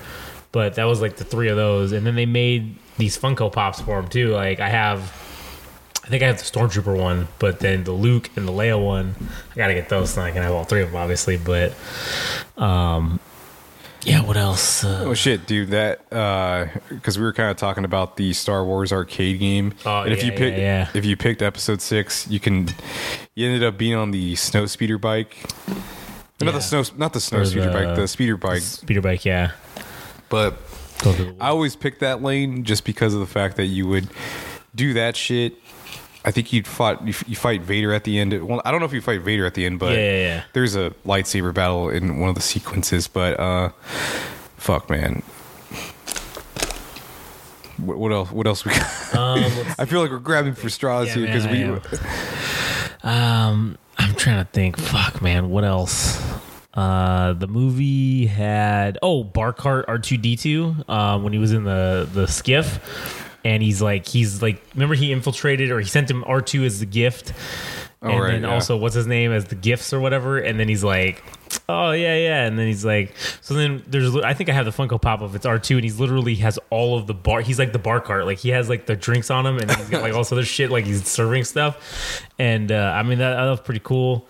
But that was like the three of those, and then they made these Funko Pops for them too. Like I have. I think I have the Stormtrooper one, but then the Luke and the Leia one, I gotta get those so I can have all three of them, obviously. But, um, yeah, what else? Uh, Oh shit, dude! That uh, because we were kind of talking about the Star Wars arcade game, Oh, and if yeah, you pick, yeah, yeah. if you picked Episode Six, you can. You ended up being on the snow speeder bike. Not the snow, not the snow Or speeder the- bike, the speeder bike. speeder bike, yeah. But I always picked that lane just because of the fact that you would do that shit. I think you'd fought you, you fight Vader at the end. Well, I don't know if you fight Vader at the end, but Yeah, yeah, yeah. there's a lightsaber battle in one of the sequences. But uh, fuck, man. What, what else? What else we got? Um, I feel like we're grabbing for straws here because we. Um, I'm trying to think. Fuck, man. What else? Uh, the movie had oh Barcart R2D2 uh, when he was in the the skiff, and he's like he's like remember he infiltrated or he sent him R2 as the gift, and right, then yeah. also what's his name as the gifts or whatever, and then he's like oh yeah, yeah. And then he's like, so then there's, I think I have the Funko Pop of it's R two, and he's literally has all of the bar. He's like the bar cart, like he has like the drinks on him, and he's got like all this other shit, like he's serving stuff. And uh, I mean that, that was pretty cool.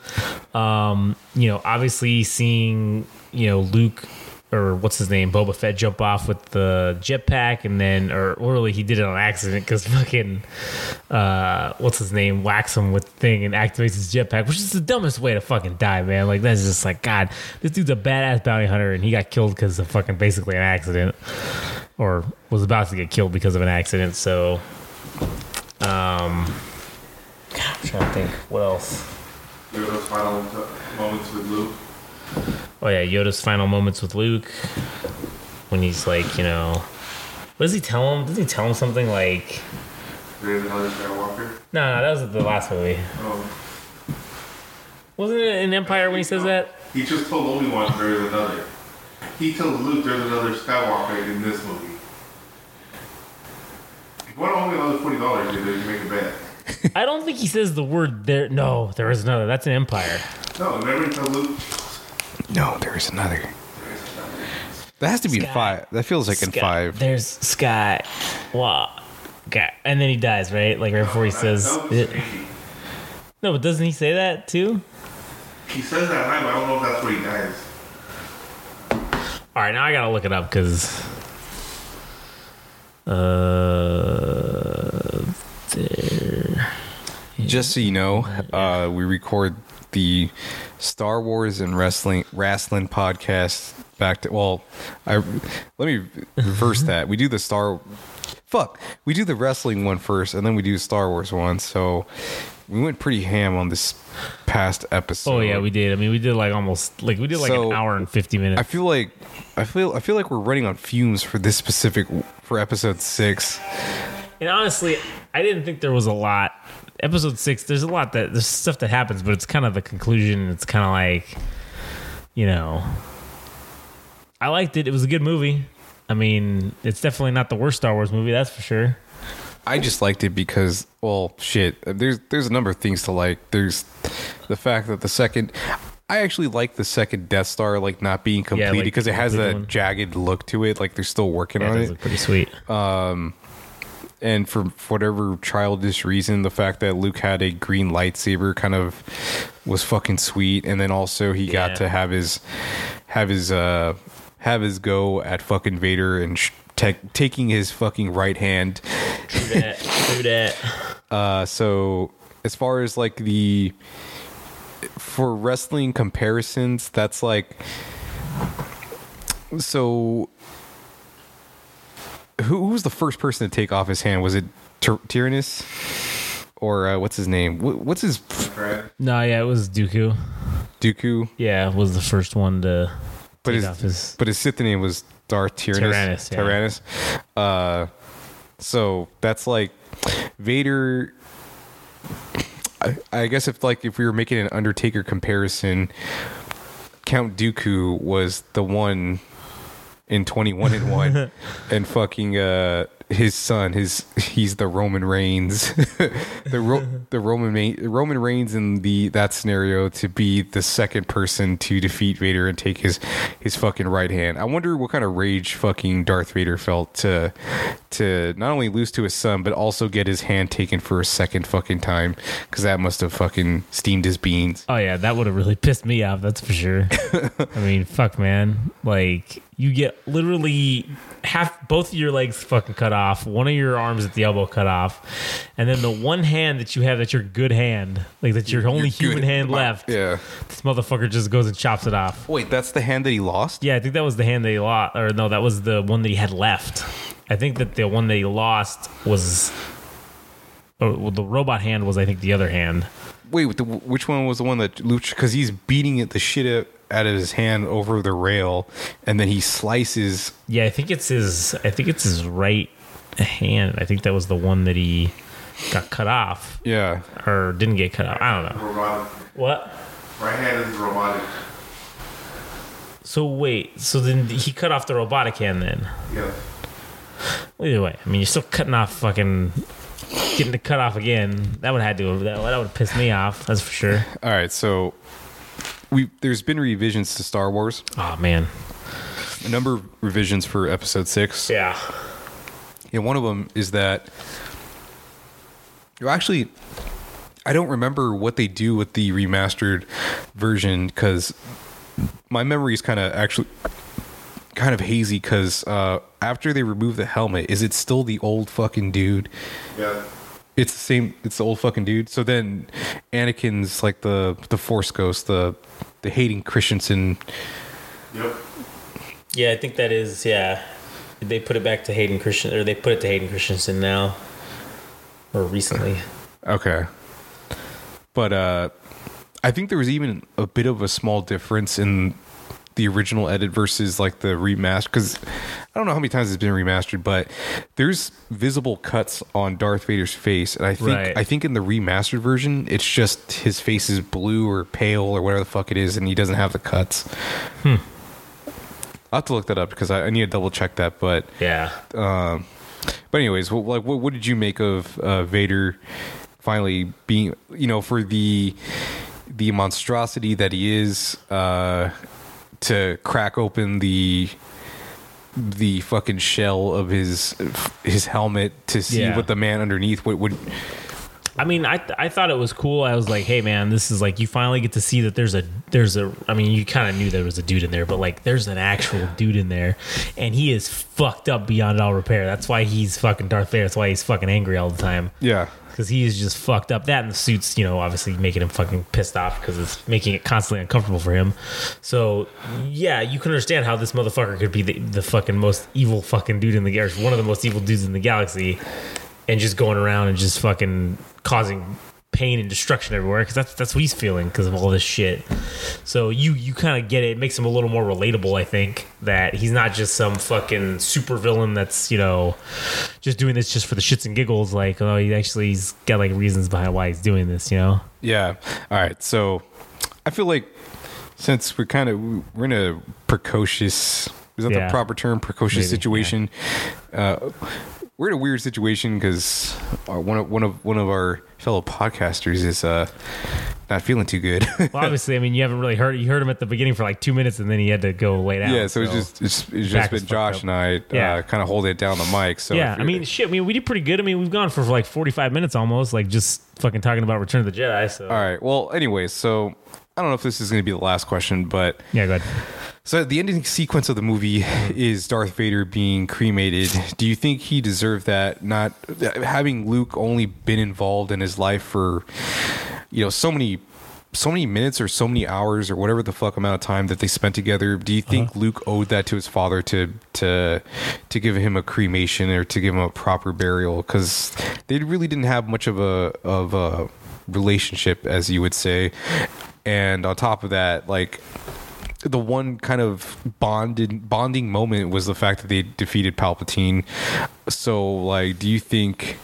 Um, you know, obviously seeing you know Luke or what's his name, Boba Fett jump off with the jetpack, and then or, really he did it on accident because fucking uh, what's his name whacks him with the thing and activates his jetpack, which is the dumbest way to fucking die, man. Like that's just like God, this dude's a badass bounty hunter, and he got killed because of fucking basically an accident, or was about to get killed because of an accident. So, um, I'm trying to think what else. Those final moments with Luke. Oh yeah, Yoda's final moments with Luke when he's like, you know, what does he tell him? Doesn't he tell him something like? There's another Skywalker. No, no, that was the last movie. Oh. Wasn't it in Empire when he says that? He just told Obi Wan there's another. He tells Luke there's another Skywalker in this movie. If you want only another forty dollars, you can make a bet. I don't think he says the word there. No, there is another. That's an Empire. No, remember he tells Luke No, there's another. That has to be in five. That feels like in five. There's Scott. Wow. Okay. And then he dies, right? Like right before he says. it- no, but doesn't he say that too? He says that line, but I don't know if that's where he dies. All right, now I gotta look it up because. Uh, there. Just so you know, uh, we record the Star Wars and wrestling wrestling podcast back to well, I let me reverse that. We do the Star fuck, we do the wrestling one first, and then we do Star Wars one. So we went pretty ham on this past episode. Oh yeah, we did. I mean, we did like almost like we did like So, an hour and fifty minutes. I feel like I feel I feel like we're running on fumes for this specific for episode six. And honestly, I didn't think there was a lot. Episode six, there's a lot that there's stuff that happens, but it's kind of the conclusion. It's kind of like, you know, I liked it. It was a good movie. I mean, it's definitely not the worst Star Wars movie, that's for sure. I just liked it because, well, shit. There's there's a number of things to like. There's the fact that the second, I actually like the second Death Star like not being complete like, because it has that one. jagged look to it. Like they're still working Yeah, it on it. pretty sweet. Um, and for whatever childish reason, the fact that Luke had a green lightsaber kind of was fucking sweet. And then also he Yeah. got to have his have his uh have his go at fucking Vader and sh- tech taking his fucking right hand. True that. True that. Uh, so as far as like the for wrestling comparisons, that's like so. Who, who was the first person to take off his hand? Was it Tyr- Tyrannus or uh, what's his name? Wh- What's his? No, yeah, it was Dooku. Dooku? Yeah, was the first one to But take his off his. but his Sith name was Darth Tyrannus. Tyrannus, yeah. Tyrannus. Uh, so that's like Vader. I, I guess if like if we were making an Undertaker comparison, Count Dooku was the one in twenty one and one, and fucking uh his son, his he's the Roman Reigns, the Ro- the Roman Ma- Roman Reigns in the that scenario to be the second person to defeat Vader and take his his fucking right hand. I wonder what kind of rage fucking Darth Vader felt to to not only lose to his son but also get his hand taken for a second fucking time because that must have fucking steamed his beans. Oh yeah, that would have really pissed me off. That's for sure. I mean, fuck, man. Like you get literally half both of your legs fucking cut off, one of your arms at the elbow cut off, and then the one hand that you have that's your good hand, like that's your only Your human hand left. Yeah. This motherfucker just goes and chops it off. Wait, that's the hand that he lost. Yeah, I think that was the hand that he lost, or no, that was the one that he had left. I think that the one that he lost was. Oh, well, the robot hand was, I think, the other hand. Wait, the, which one was the one that Luch? Because he's beating it the shit out- out of his hand over the rail, and then he slices. Yeah, I think it's his. I think it's his right hand. I think that was the one that he got cut off Yeah, or didn't get cut off. I don't know. Robotic. What? Right hand is robotic. So wait. So then he cut off the robotic hand. Then Yes. either way, I mean, you're still cutting off fucking getting to cut off again. That would have to. That would have pissed me off. That's for sure. All right, so we there's been revisions to Star Wars, Oh man. a number of revisions for Episode Six. Yeah. And one of them is that well, actually, I don't remember what they do with the remastered version because my memory is kind of actually kind of hazy because uh, after they remove the helmet, is it still the old fucking dude? Yeah. It's the same. It's the old fucking dude. So then, Anakin's like the the Force Ghost, the the Hayden Christensen. Yep. Yeah, I think that is. Yeah, they put it back to Hayden Christian, or they put it to Hayden Christensen now, or recently. Okay. But uh I think there was even a bit of a small difference in the original edit versus like the remaster cuz I don't know how many times it's been remastered, but there's visible cuts on Darth Vader's face and I think Right. I think in the remastered version it's just his face is blue or pale or whatever the fuck it is and he doesn't have the cuts. Hmm. I'll have to look that up because I, I need to double check that, but Yeah. um, but anyways, what, like, what, what did you make of uh, Vader finally being, you know, for the the monstrosity that he is, uh, to crack open the the fucking shell of his his helmet to see Yeah. what the man underneath what would I mean, I I thought it was cool. I was like, hey man, this is like you finally get to see that there's a there's a. I mean, you kind of knew there was a dude in there, but like there's an actual dude in there, and he is fucked up beyond all repair. That's why he's fucking Darth Vader. That's why he's fucking angry all the time. yeah because he is just fucked up. That and the suits, you know, obviously making him fucking pissed off because it's making it constantly uncomfortable for him. So yeah, you can understand how this motherfucker could be the, the fucking most evil fucking dude in the galaxy, one of the most evil dudes in the galaxy, and just going around and just fucking causing pain and destruction everywhere because that's that's what he's feeling because of all this shit. So you you kind of get it. It makes him a little more relatable. I think that he's not just some fucking super villain that's you know just doing this just for the shits and giggles. Like oh, he actually he's got like reasons behind why he's doing this. You know. Yeah. All right. So I feel like since we're kind of we're in a precocious is that Yeah. the proper term precocious Maybe, situation. Uh, we're in a weird situation because one of one of one of our fellow podcasters is uh, not feeling too good. Well, obviously, I mean, you haven't really heard. You heard him at the beginning for like two minutes, and then he had to go lay down. yeah, so, it's just it's, it's just been Josh up. and I uh, Yeah. kind of holding it down the mic. So yeah, I mean, shit. I mean, we did pretty good. I mean, we've gone for like forty-five minutes almost, like just fucking talking about Return of the Jedi. So all right. Well, anyways, so I don't know if this is going to be the last question, but yeah, go ahead. So the ending sequence of the movie mm-hmm. is Darth Vader being cremated. Do you think he deserved that? Not having Luke only been involved in his life for you know so many so many minutes or so many hours or whatever the fuck amount of time that they spent together. Do you think uh-huh. Luke owed that to his father to to to give him a cremation or to give him a proper burial? Because they really didn't have much of a of a relationship, as you would say. And on top of that, like the one kind of bonded bonding moment was the fact that they defeated Palpatine. So, like, do you think?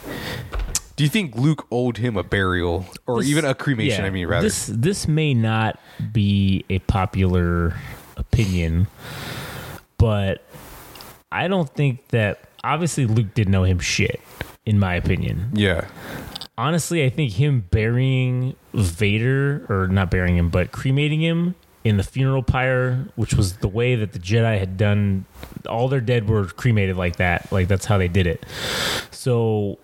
Do you think Luke owed him a burial or This- even a cremation? yeah, I mean, rather. this this may not be a popular opinion, but I don't think that. Obviously, Luke didn't know him shit. In my opinion, yeah, honestly, I think him burying Vader, or not burying him, but cremating him in the funeral pyre, which was the way that the Jedi had done. All their dead were cremated like that. Like that's how they did it. So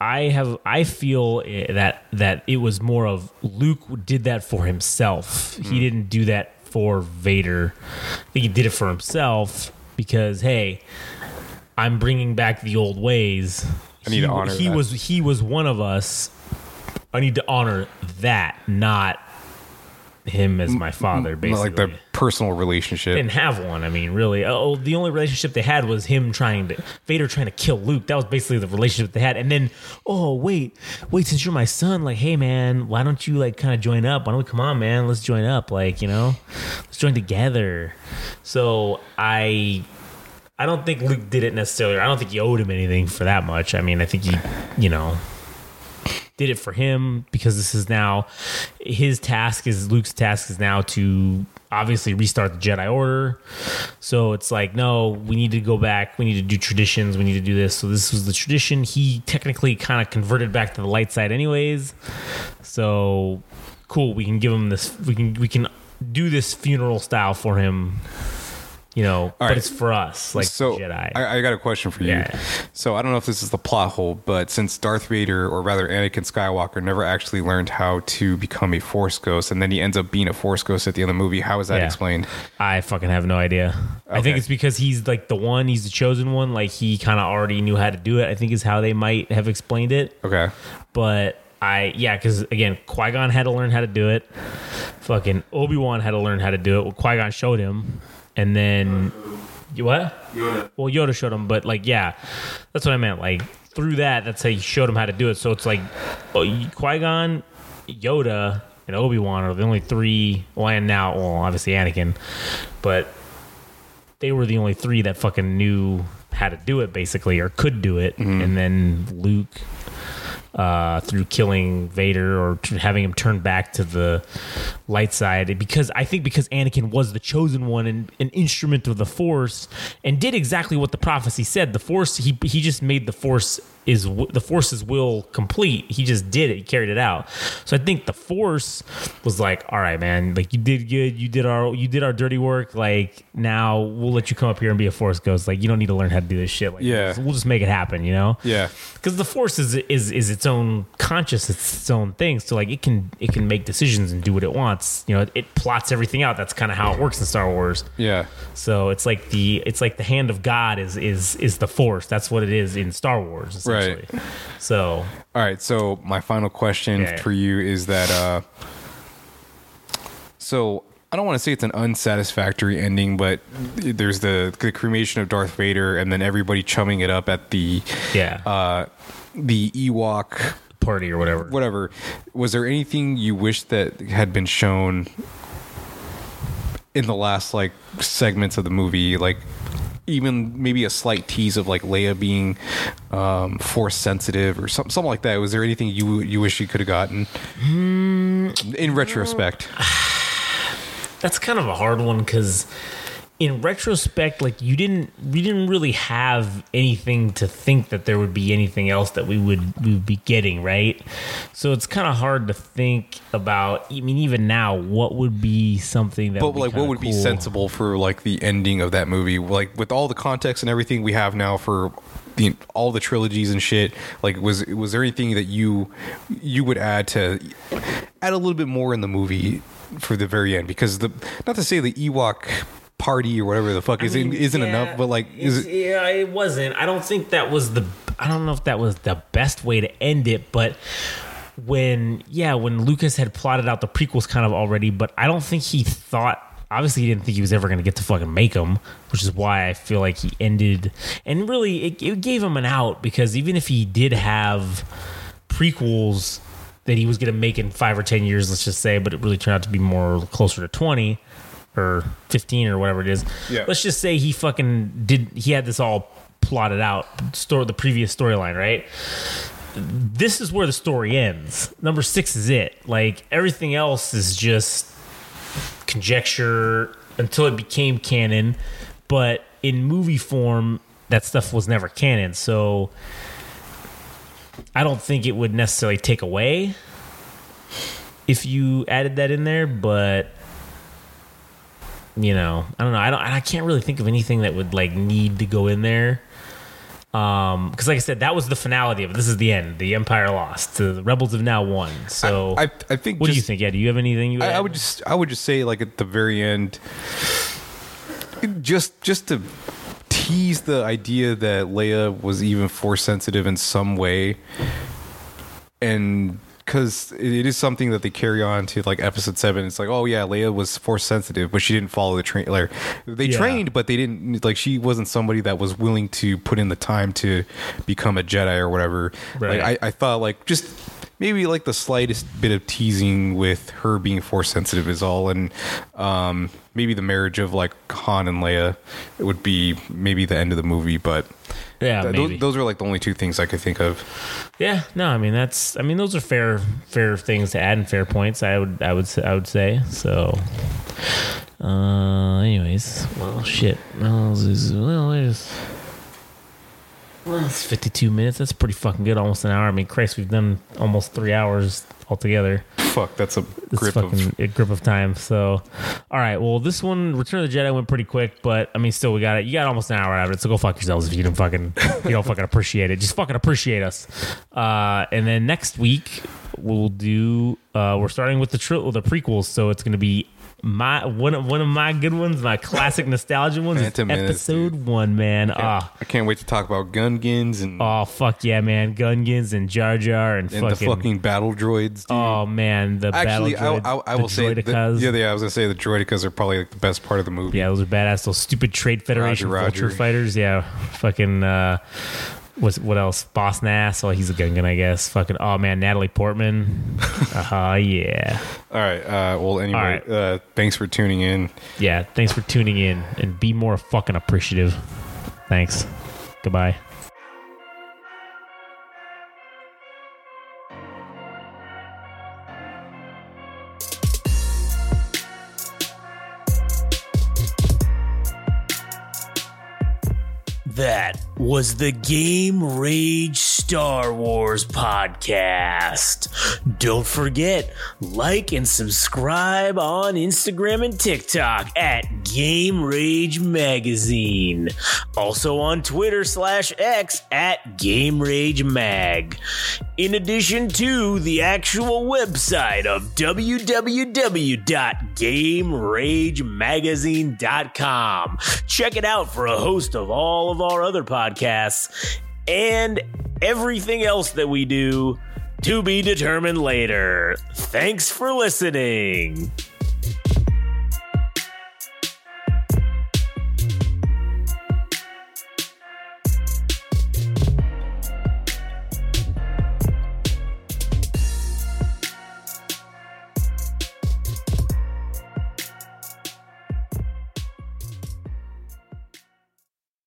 I have I feel eh, that that it was more of Luke did that for himself. He didn't do that for Vader. I think he did it for himself because hey, I'm bringing back the old ways. I need he, to honor He that. was he was one of us. I need to honor that, not him as my father. Basically, like their personal relationship. didn't have one. I mean, really, uh, oh, the only relationship they had was him trying to Vader trying to kill Luke. That was basically the relationship they had. And then, oh wait, wait, since you're my son, like, hey man, why don't you like kind of join up? Why don't we come on, man? Let's join up. Like, you know, let's join together. So I. I don't think Luke did it necessarily. I don't think he owed him anything for that much. I mean, I think he, you know, did it for him because this is now his task is Luke's task is now to obviously restart the Jedi Order. So it's like, no, we need to go back. We need to do traditions. We need to do this. So this was the tradition. He technically kind of converted back to the light side, anyways. So cool. We can give him this. We can we can do this funeral style for him. You know, but right. it's for us, like so Jedi. I, I got a question for you. Yeah. So I don't know if this is the plot hole, but since Darth Vader, or rather Anakin Skywalker, never actually learned how to become a Force ghost, and then he ends up being a Force ghost at the end of the movie, how is that Yeah. explained? I fucking have no idea. I think it's because he's like the one, he's the chosen one. Like he kind of already knew how to do it. I think is how they might have explained it. Okay. But I, yeah, because again, Qui Gon had to learn how to do it. Fucking Obi Wan had to learn how to do it. Well, Qui Gon showed him, and then you what? Yoda. Well, Yoda showed him, but like, yeah, that's what I meant. Like through that, that's how he showed him how to do it. So it's like oh, Qui Gon, Yoda, and Obi Wan are the only three. Well, and now, well, obviously Anakin, but they were the only three that fucking knew how to do it, basically, or could do it. Mm-hmm. And then Luke, uh, through killing Vader or having him turn back to the light side, because I think because Anakin was the chosen one and an instrument of the Force, and did exactly what the prophecy said. The Force, he he just made the Force is w- the Force's will complete. He just did it. He carried it out. So I think the Force was like, all right, man, like you did good. You did our you did our dirty work. Like now we'll let you come up here and be a Force ghost. Like you don't need to learn how to do this shit. Like Yeah. we'll just make it happen. You know? Yeah. because the force is is is its own conscious it's its own thing so like it can it can make decisions and do what it wants you know it, it plots everything out that's kind of how it works in star wars Yeah. so it's like the it's like the hand of god is is is the force that's what it is in star wars essentially so All right. So my final question Yeah. for you is that uh so I don't want to say it's an unsatisfactory ending, but there's the, the cremation of Darth Vader and then everybody chumming it up at the yeah uh the Ewok party or whatever whatever. Was there anything you wish that had been shown in the last like segments of the movie, like even maybe a slight tease of like Leia being um, force sensitive or something, something like that? Was there anything you you wish you could have gotten in retrospect? that's kind of a hard one because in retrospect like you didn't we didn't really have anything to think that there would be anything else that we would we would be getting right so it's kind of hard to think about i mean even now what would be something that But would be like, what would be sensible for like the ending of that movie? Like with all the context and everything we have now for the all the trilogies and shit. Like, was was there anything that you you would add to add a little bit more in the movie for the very end? Because the not to say the Ewok party or whatever the fuck I isn't mean, isn't yeah, enough, but like, is it? yeah it wasn't i don't think that was the i don't know if that was the best way to end it but when yeah when lucas had plotted out the prequels kind of already but i don't think he thought obviously he didn't think he was ever going to get to fucking make them which is why i feel like he ended and really it, it gave him an out because even if he did have prequels that he was going to make in five or ten years let's just say but it really turned out to be more closer to 20 or 15 or whatever it is. Yeah. let's just say he fucking did he had this all plotted out store the previous storyline right? This is where the story ends. Number six is it. Like everything else is just conjecture until it became canon but in movie form that stuff was never canon. So i don't think it would necessarily take away if you added that in there but you know, I don't know. I don't. I can't really think of anything that would like need to go in there. Um, because like I said, that was the finality of it. This is the end. The Empire lost. The Rebels have now won. So, I I think. what do you think? Yeah, do you have anything you? I, I would just I would just say like at the very end, just just to tease the idea that Leia was even force sensitive in some way, and because it is something that they carry on to like episode seven. It's like oh yeah, Leia was force sensitive, but she didn't follow the train. Like, they Yeah. trained, but they didn't like she wasn't somebody that was willing to put in the time to become a Jedi or whatever. Right. Like I, I thought like just maybe like the slightest bit of teasing with her being force sensitive is all and um maybe the marriage of like Han and Leia would be maybe the end of the movie but yeah, th- maybe. those, those are like the only two things I could think of yeah, no, I mean that's. I mean those are fair, fair things to add and fair points. I would, I would, say, I would say. So, uh, anyways, well, shit. Well, this is- It's 52 minutes. That's pretty fucking good. Almost an hour. I mean, Christ, we've done almost three hours altogether. Fuck, that's a grip fucking of. a grip of time. So, all right. Well, this one, Return of the Jedi, went pretty quick, but I mean, still, we got it. You got almost an hour out of it. So go fuck yourselves if you don't fucking you don't fucking appreciate it. Just fucking appreciate us. Uh, and then next week we'll do. Uh, we're starting with the tri- the prequels, so it's gonna be. My one of one of my good ones, my classic nostalgia ones, is Phantom Menace, episode one. Man, ah, I can't wait to talk about Gungans and, oh fuck yeah, man, Gungans and Jar Jar and, and fucking, the fucking battle droids. Dude. oh man, the Actually, battle I, droids, I, I the will say, the, yeah, yeah, I was gonna say the droidekas are probably like the best part of the movie. Yeah, those are badass. Those stupid Trade Federation Roger, Roger. fighters. Yeah, fucking. Uh, what's what else? Boss Nass. Oh, he's a Gungan, I guess. Fucking. Oh man, Natalie Portman. Uh huh. yeah. All right. Uh, well, anyway, All right. uh, thanks for tuning in. Yeah. Thanks for tuning in and be more fucking appreciative. Thanks. Goodbye. That was the Game Rage Star Wars podcast. Don't forget, like and subscribe on Instagram and TikTok at Game Rage Magazine. Also on Twitter slash X at Game Rage Mag. In addition to the actual website of www.gameragemagazine.com. Check it out for a host of all of our other podcasts and everything else that we do to be determined later. Thanks for listening.